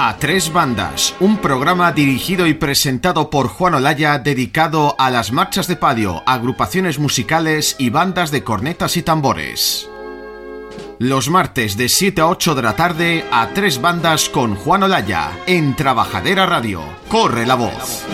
A Tres Bandas, un programa dirigido y presentado por Juan Olaya dedicado a las marchas de palio, agrupaciones musicales y bandas de cornetas y tambores. Los martes de 7 a 8 de la tarde a Tres Bandas con Juan Olaya en Trabajadera Radio. Corre la voz.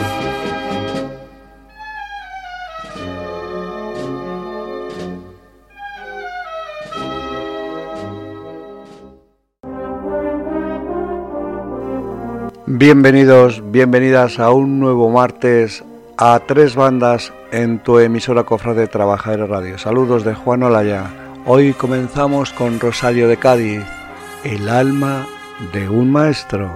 Bienvenidos, bienvenidas a un nuevo martes a tres bandas en tu emisora Cofra de Trabajadera Radio. Saludos de Juan Olaya. Hoy comenzamos con Rosario de Cádiz, el alma de un maestro.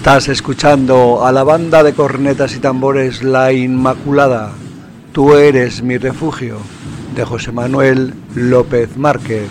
Estás escuchando a la banda de cornetas y tambores La Inmaculada. Tú eres mi refugio, de José Manuel López Márquez.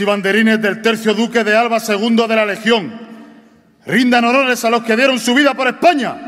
Y banderines del tercio duque de Alba II de la Legión, rindan honores a los que dieron su vida por España.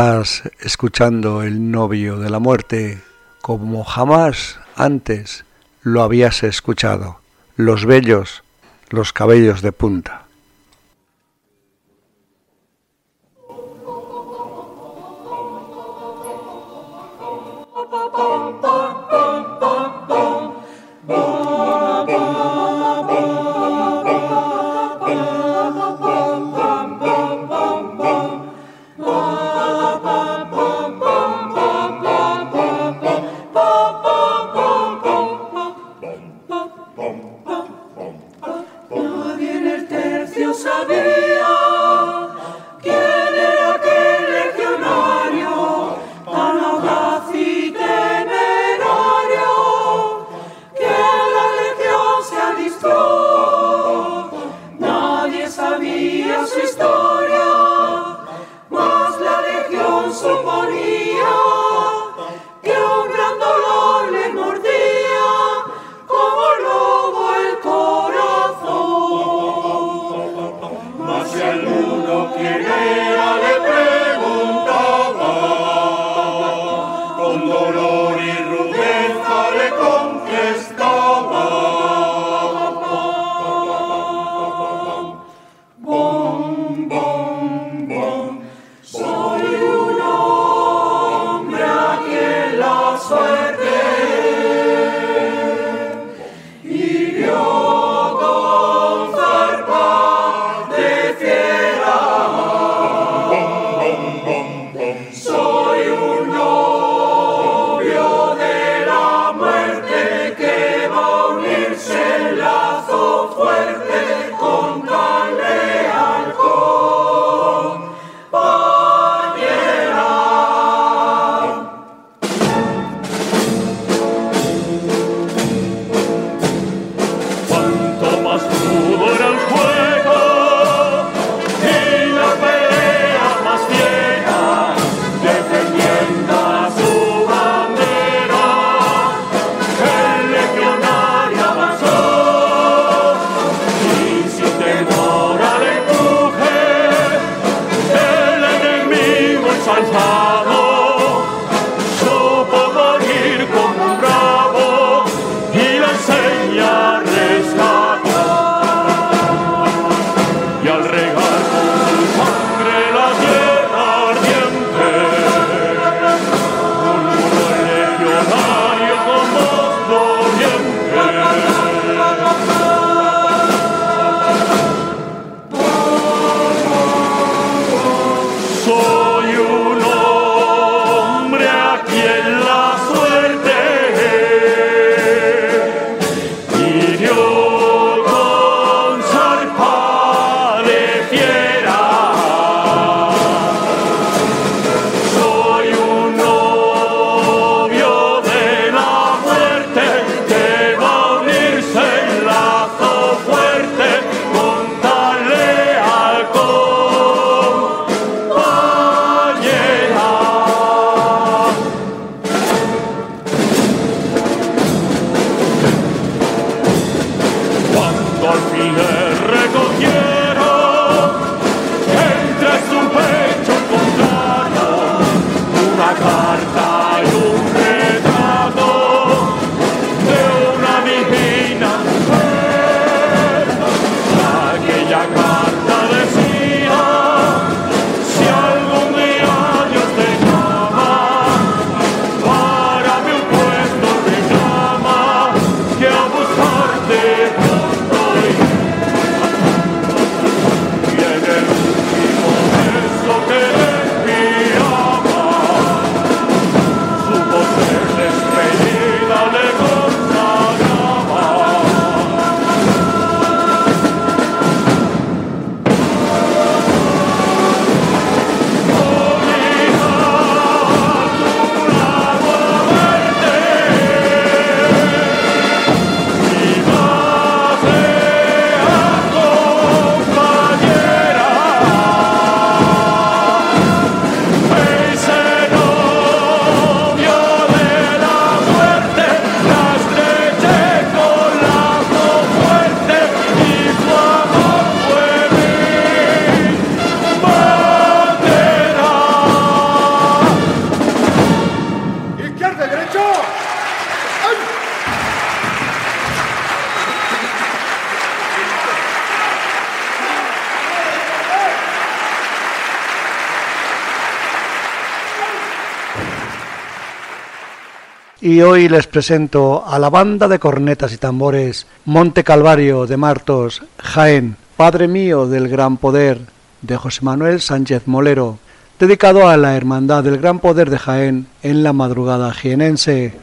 Estás escuchando el novio de la muerte como jamás antes lo habías escuchado. Los bellos, los cabellos de punta. Y hoy les presento a la banda de cornetas y tambores Monte Calvario de Martos, Jaén, Padre mío del Gran Poder de José Manuel Sánchez Molero, dedicado a la Hermandad del Gran Poder de Jaén en la madrugada jienense.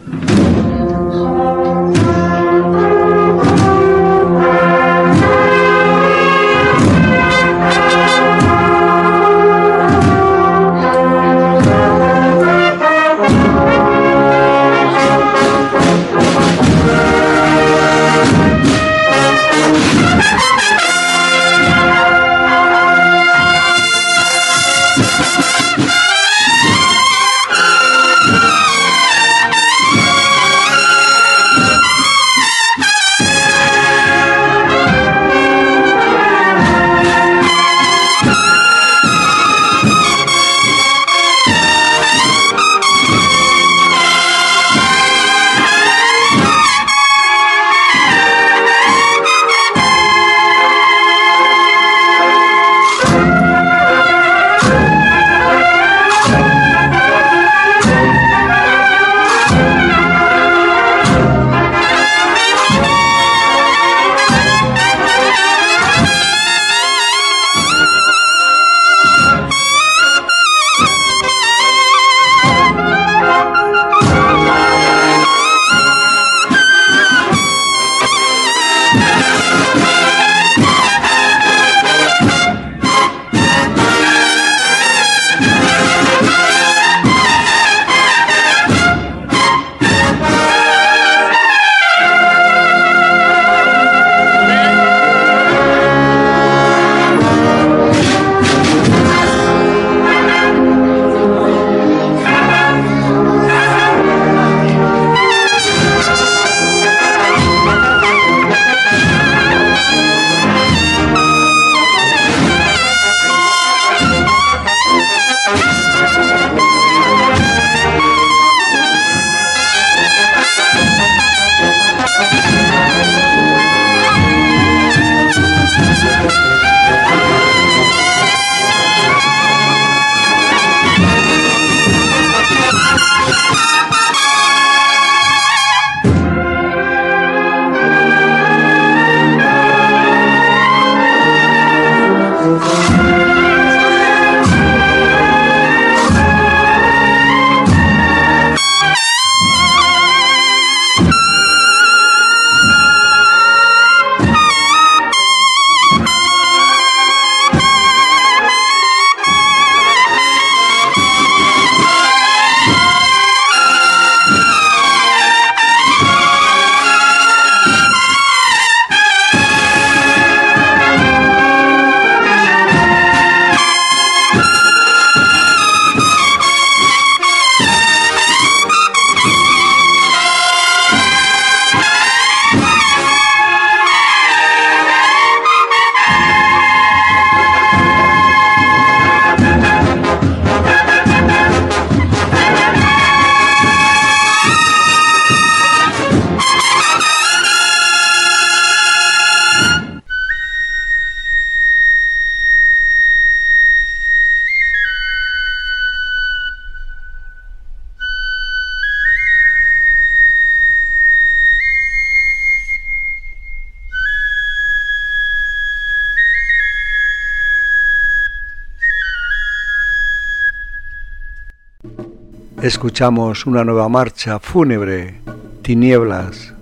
Escuchamos una nueva marcha fúnebre, Tinieblas,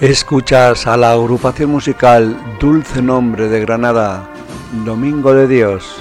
Escuchas a la agrupación musical Dulce Nombre de Granada, Domingo de Dios.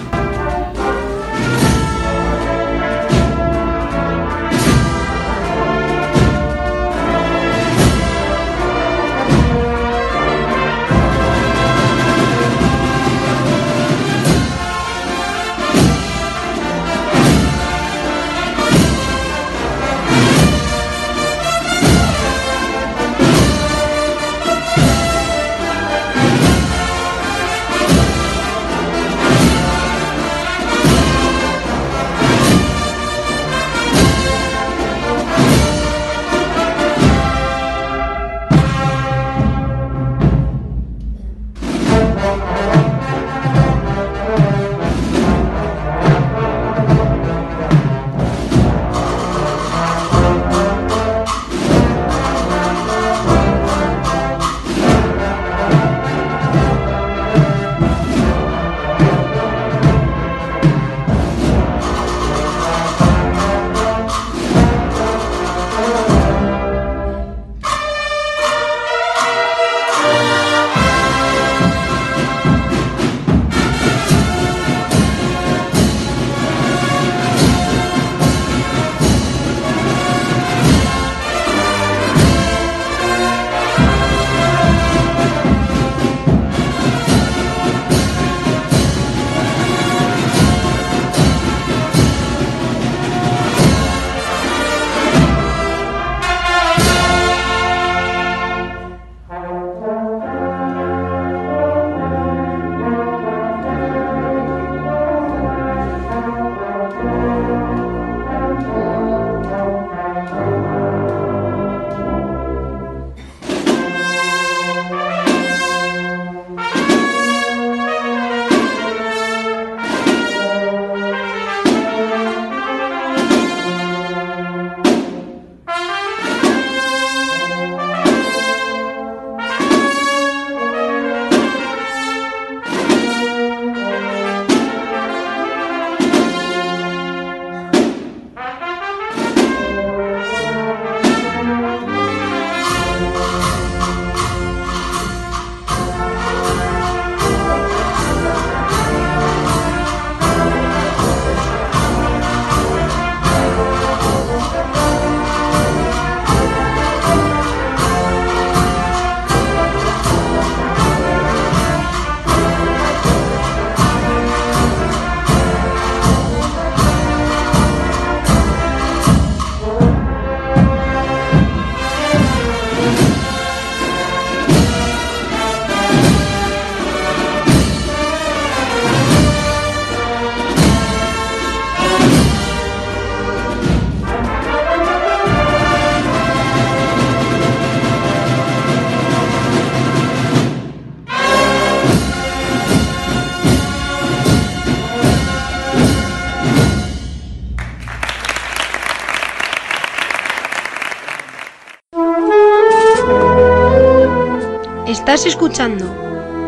Estás escuchando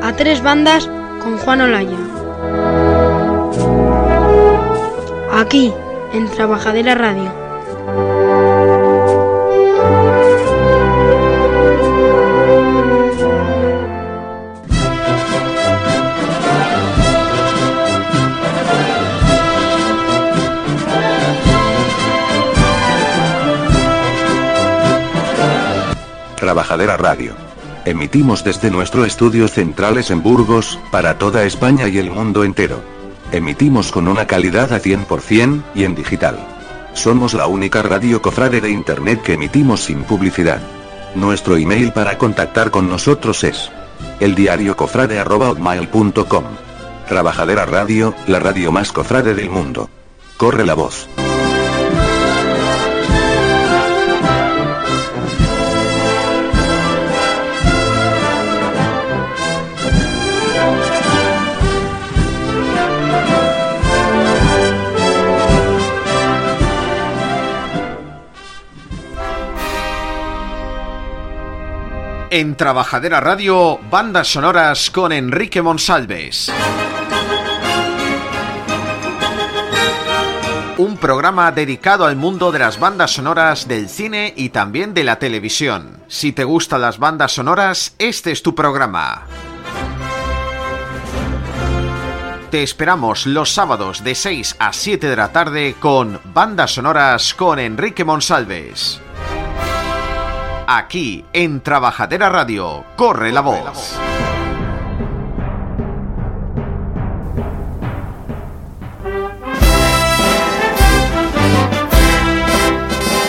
a tres bandas con Juan Olaya. Aquí, en Trabajadera Radio. Trabajadera Radio. Emitimos desde nuestros estudios centrales en Burgos, para toda España y el mundo entero. Emitimos con una calidad a 100% y en digital. Somos la única radio cofrade de Internet que emitimos sin publicidad. Nuestro email para contactar con nosotros es eldiariocofrade.com. Trabajadera Radio, la radio más cofrade del mundo. Corre la voz. En Trabajadera Radio, bandas sonoras con Enrique Monsalves. Un programa dedicado al mundo de las bandas sonoras del cine y también de la televisión. Si te gustan las bandas sonoras, este es tu programa. Te esperamos los sábados de 6 a 7 de la tarde con Bandas Sonoras con Enrique Monsalves. Aquí en Trabajadera Radio, corre la voz.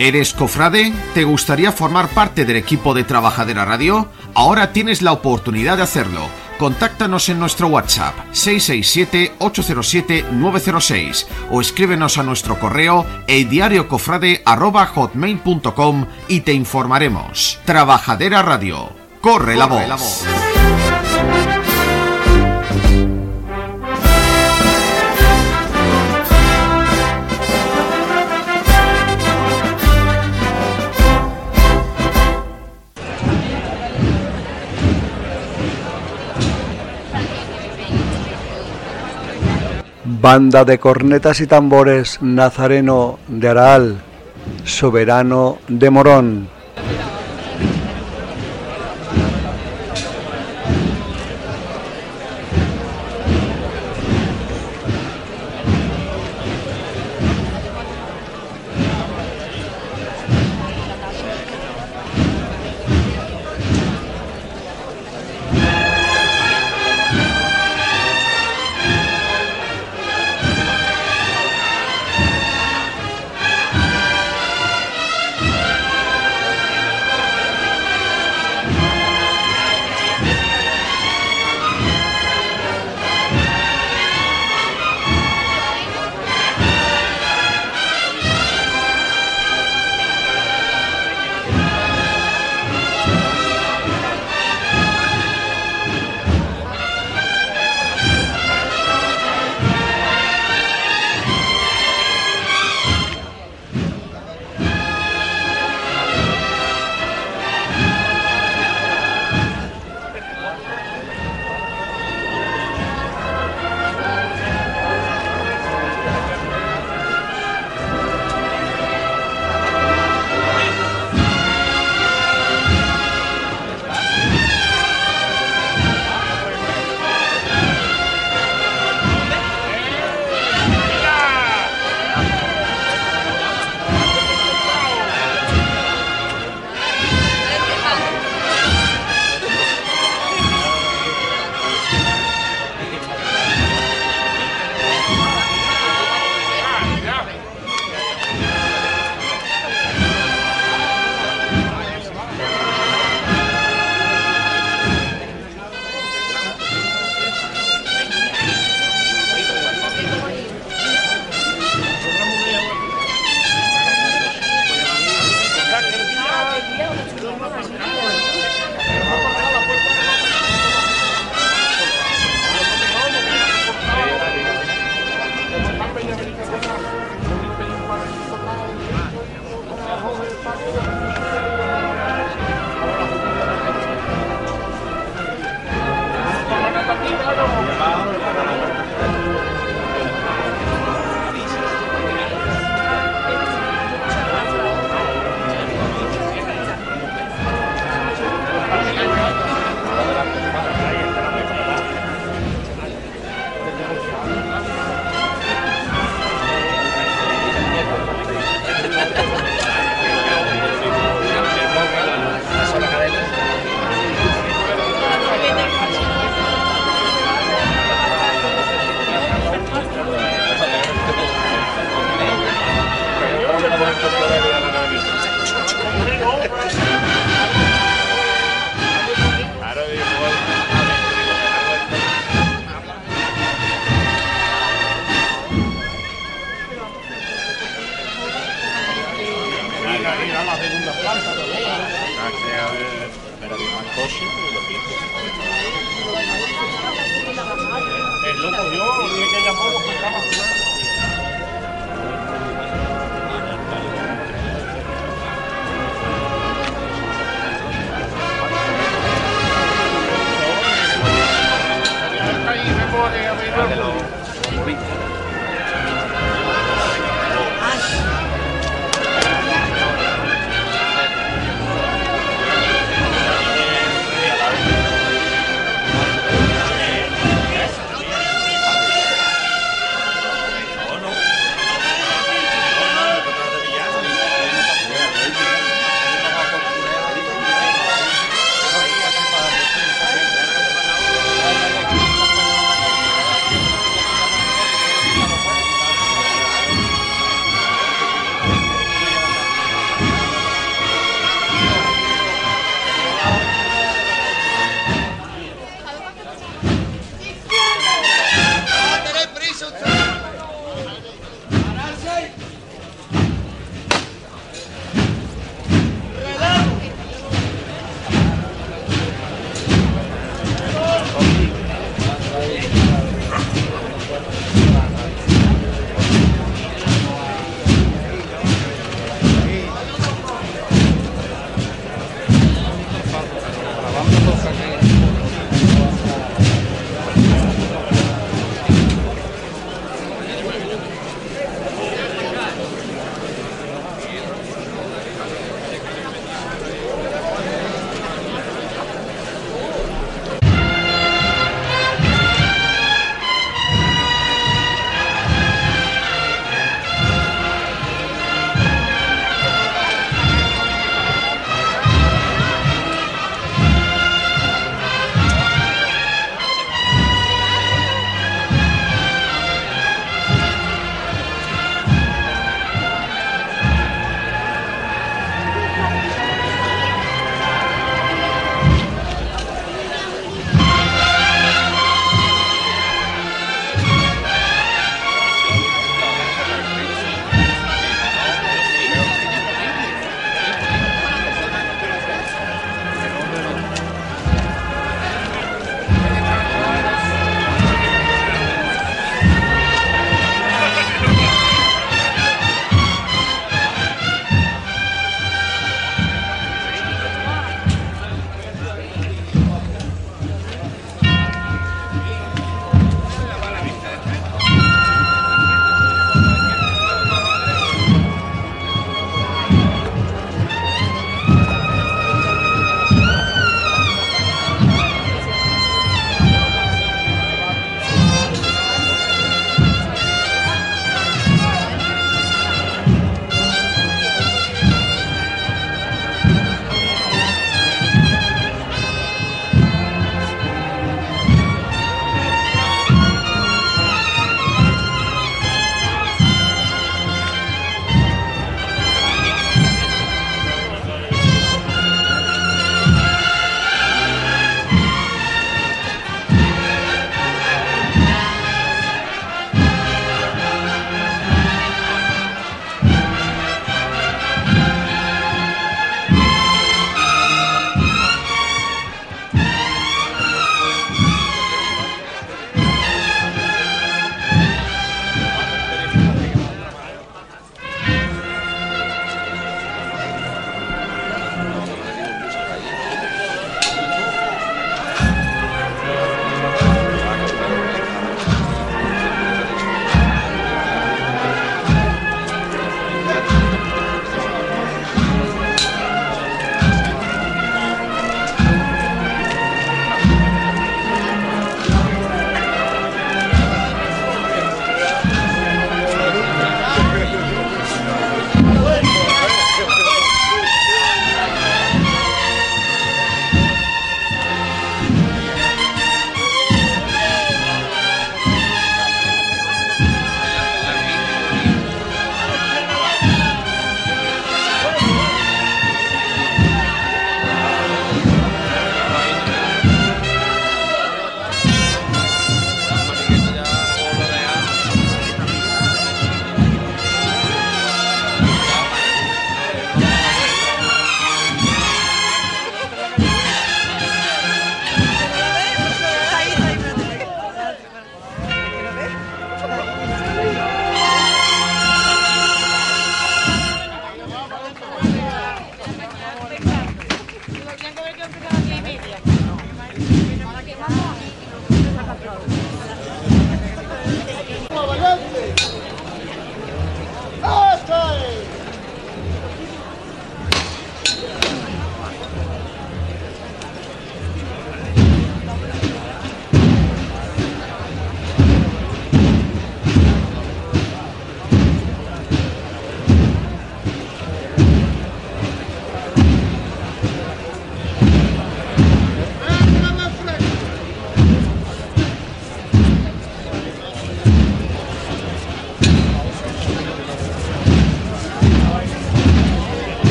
¿Eres cofrade? ¿Te gustaría formar parte del equipo de Trabajadera Radio? Ahora tienes la oportunidad de hacerlo. Contáctanos en nuestro WhatsApp 667-807-906 o escríbenos a nuestro correo eldiariocofrade.com y te informaremos. Trabajadera Radio. Corre, la voz. Banda de cornetas y tambores Nazareno de Aral, Soberano de Morón.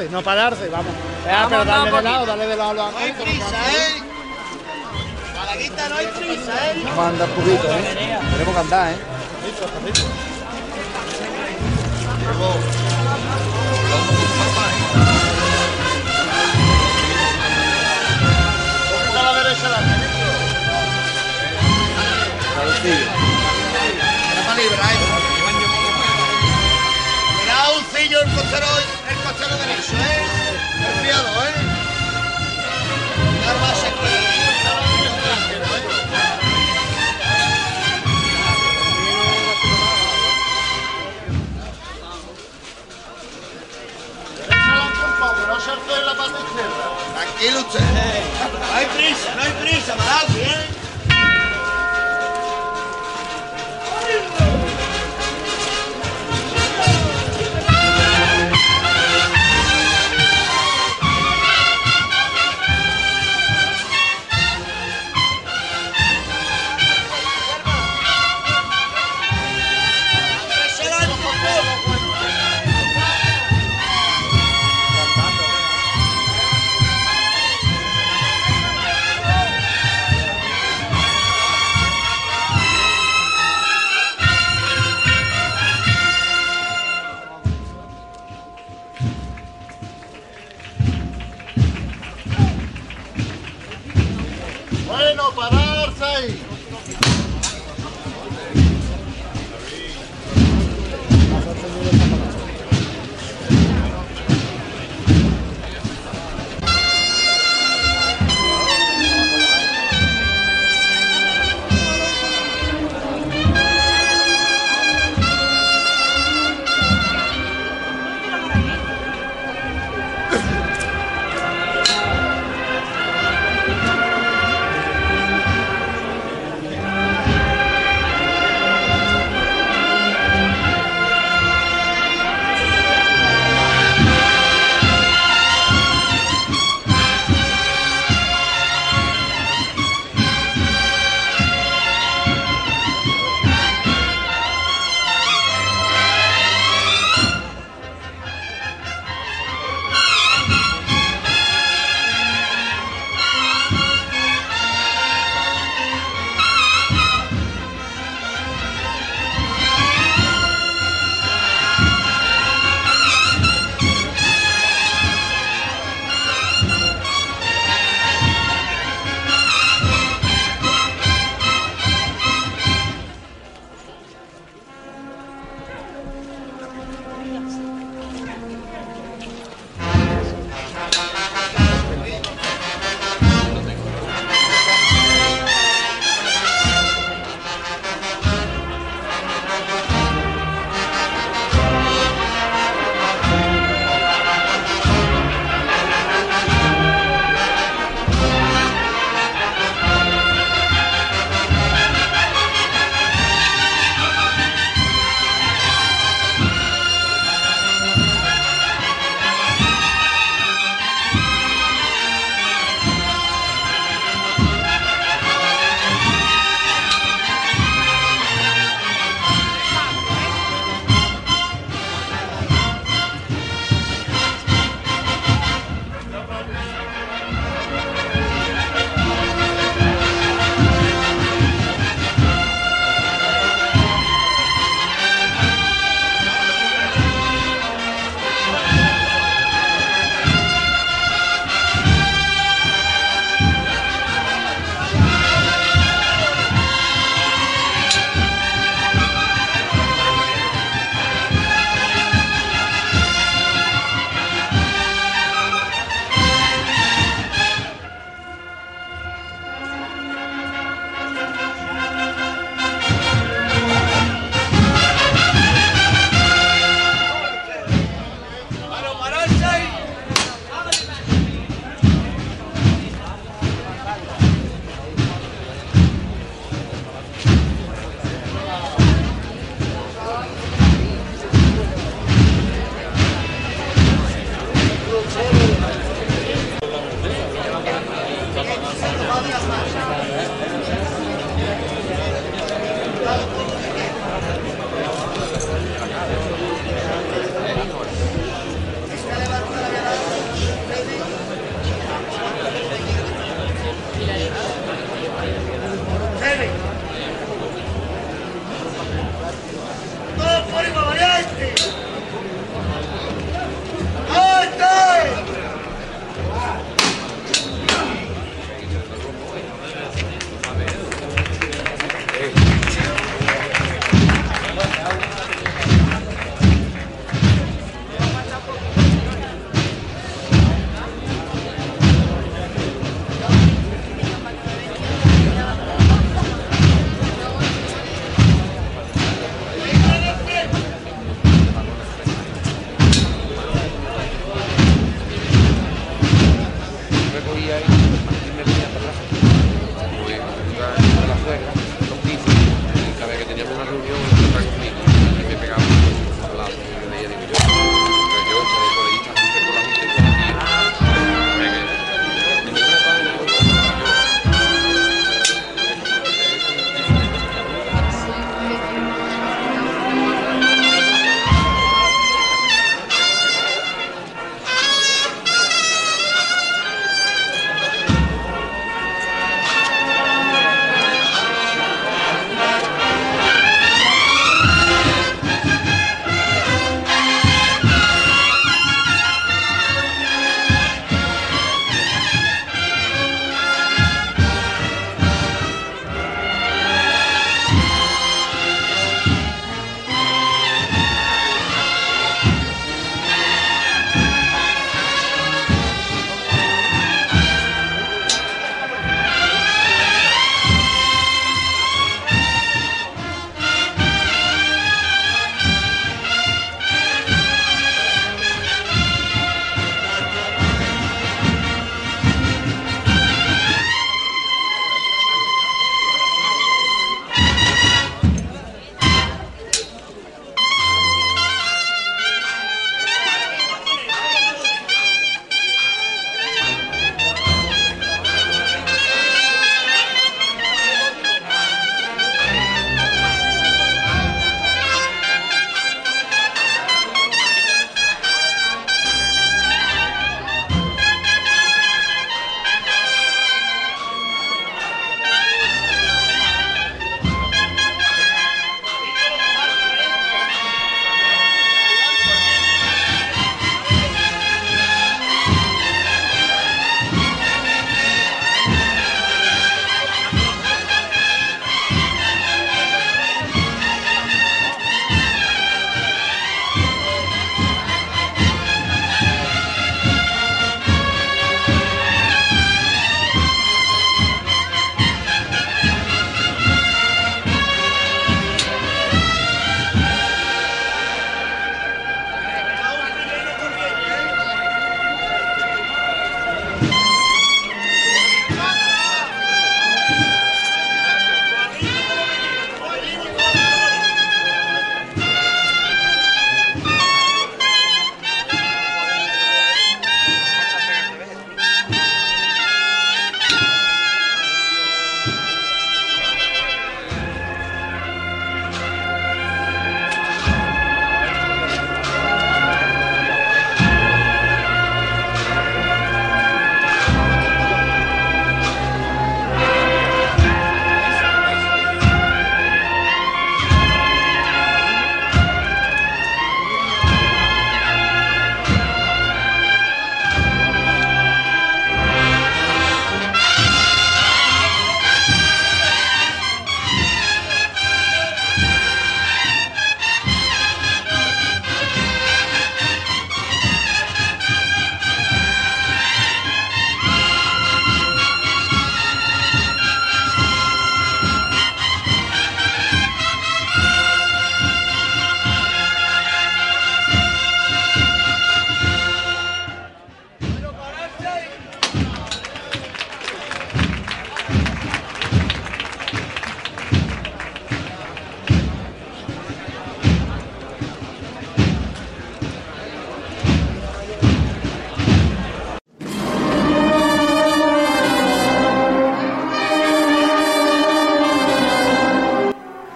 Pararse, no pararse, vamos. Eh, Vamos pero dale un de lado, dale de lado No hay prisa, ¿eh? Malaguita, no hay prisa, ¿eh? Vamos a andar un poquito, ¿eh? Tenemos que andar, ¿eh? Era para librar, ¿eh? Uncillo, el costero, el costero derecho, ¿eh? El fiado, ¿eh? Armas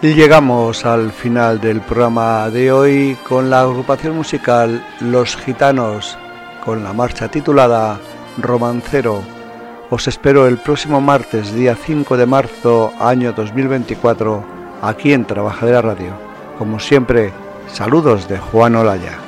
Y llegamos al final del programa de hoy con la agrupación musical Los Gitanos, con la marcha titulada Romancero. Os espero el próximo martes, día 5 de marzo, año 2024, aquí en Trabajadera Radio. Como siempre, saludos de Juan Olaya.